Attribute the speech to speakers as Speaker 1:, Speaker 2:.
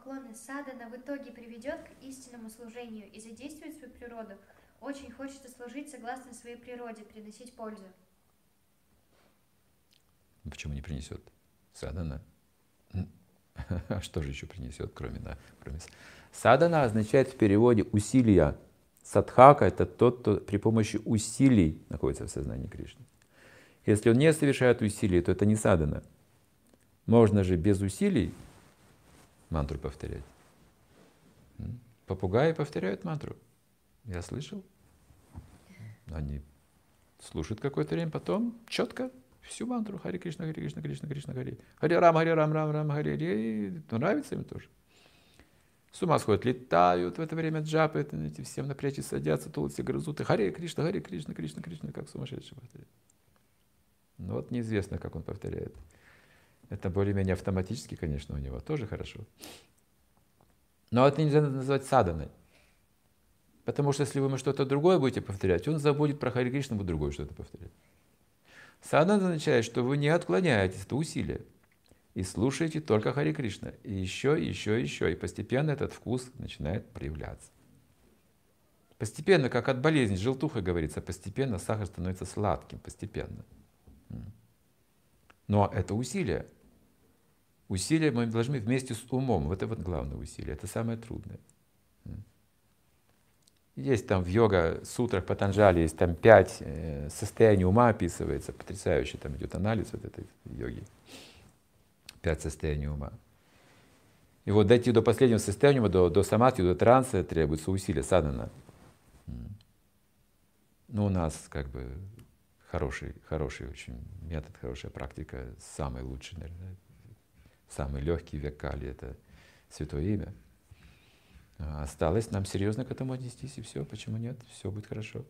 Speaker 1: поклоны садана в итоге приведет к истинному служению и задействует свою природу. Очень хочется служить согласно своей природе, приносить пользу.
Speaker 2: Почему не принесет? Садана. А что же еще принесет, кроме, да, кроме... Садана означает в переводе усилия. Садхака — это тот, кто при помощи усилий находится в сознании Кришны. Если он не совершает усилий, то это не садана. Можно же без усилий мантру повторять. Попугаи повторяют мантру. Я слышал. Они слушают какое-то время, потом четко всю мантру Хари Кришна, Хари Кришна, Кришна, Кришна, Хари. Хари Рам, Хари Рам, Рам, Рам, Хари, Хари. Нравится им тоже. С ума сходят, летают в это время джапы, эти всем на садятся, тулцы грызут, и Хари Кришна, Хари Кришна, Кришна, Кришна, как сумасшедший повторяет. Но вот неизвестно, как он повторяет. Это более-менее автоматически, конечно, у него тоже хорошо. Но это нельзя назвать саданой. Потому что если вы ему что-то другое будете повторять, он забудет про Хари Кришну, будет другое что-то повторять. Садана означает, что вы не отклоняетесь, это усилие. И слушаете только Хари Кришна. И еще, и еще, и еще. И постепенно этот вкус начинает проявляться. Постепенно, как от болезни, желтуха говорится, постепенно сахар становится сладким, постепенно. Но это усилие. Усилия мы должны вместе с умом. Вот это вот главное усилие. Это самое трудное. Есть там в йога сутрах Патанджали, есть там пять э, состояний ума описывается, потрясающе там идет анализ вот этой йоги. Пять состояний ума. И вот дойти до последнего состояния, до, до самадхи, до транса требуется усилие, садана. Ну, у нас как бы хороший, хороший очень метод, хорошая практика, самый лучший, наверное, самый легкий век Кали — это святое имя. А осталось нам серьезно к этому отнестись, и все. Почему нет? Все будет хорошо.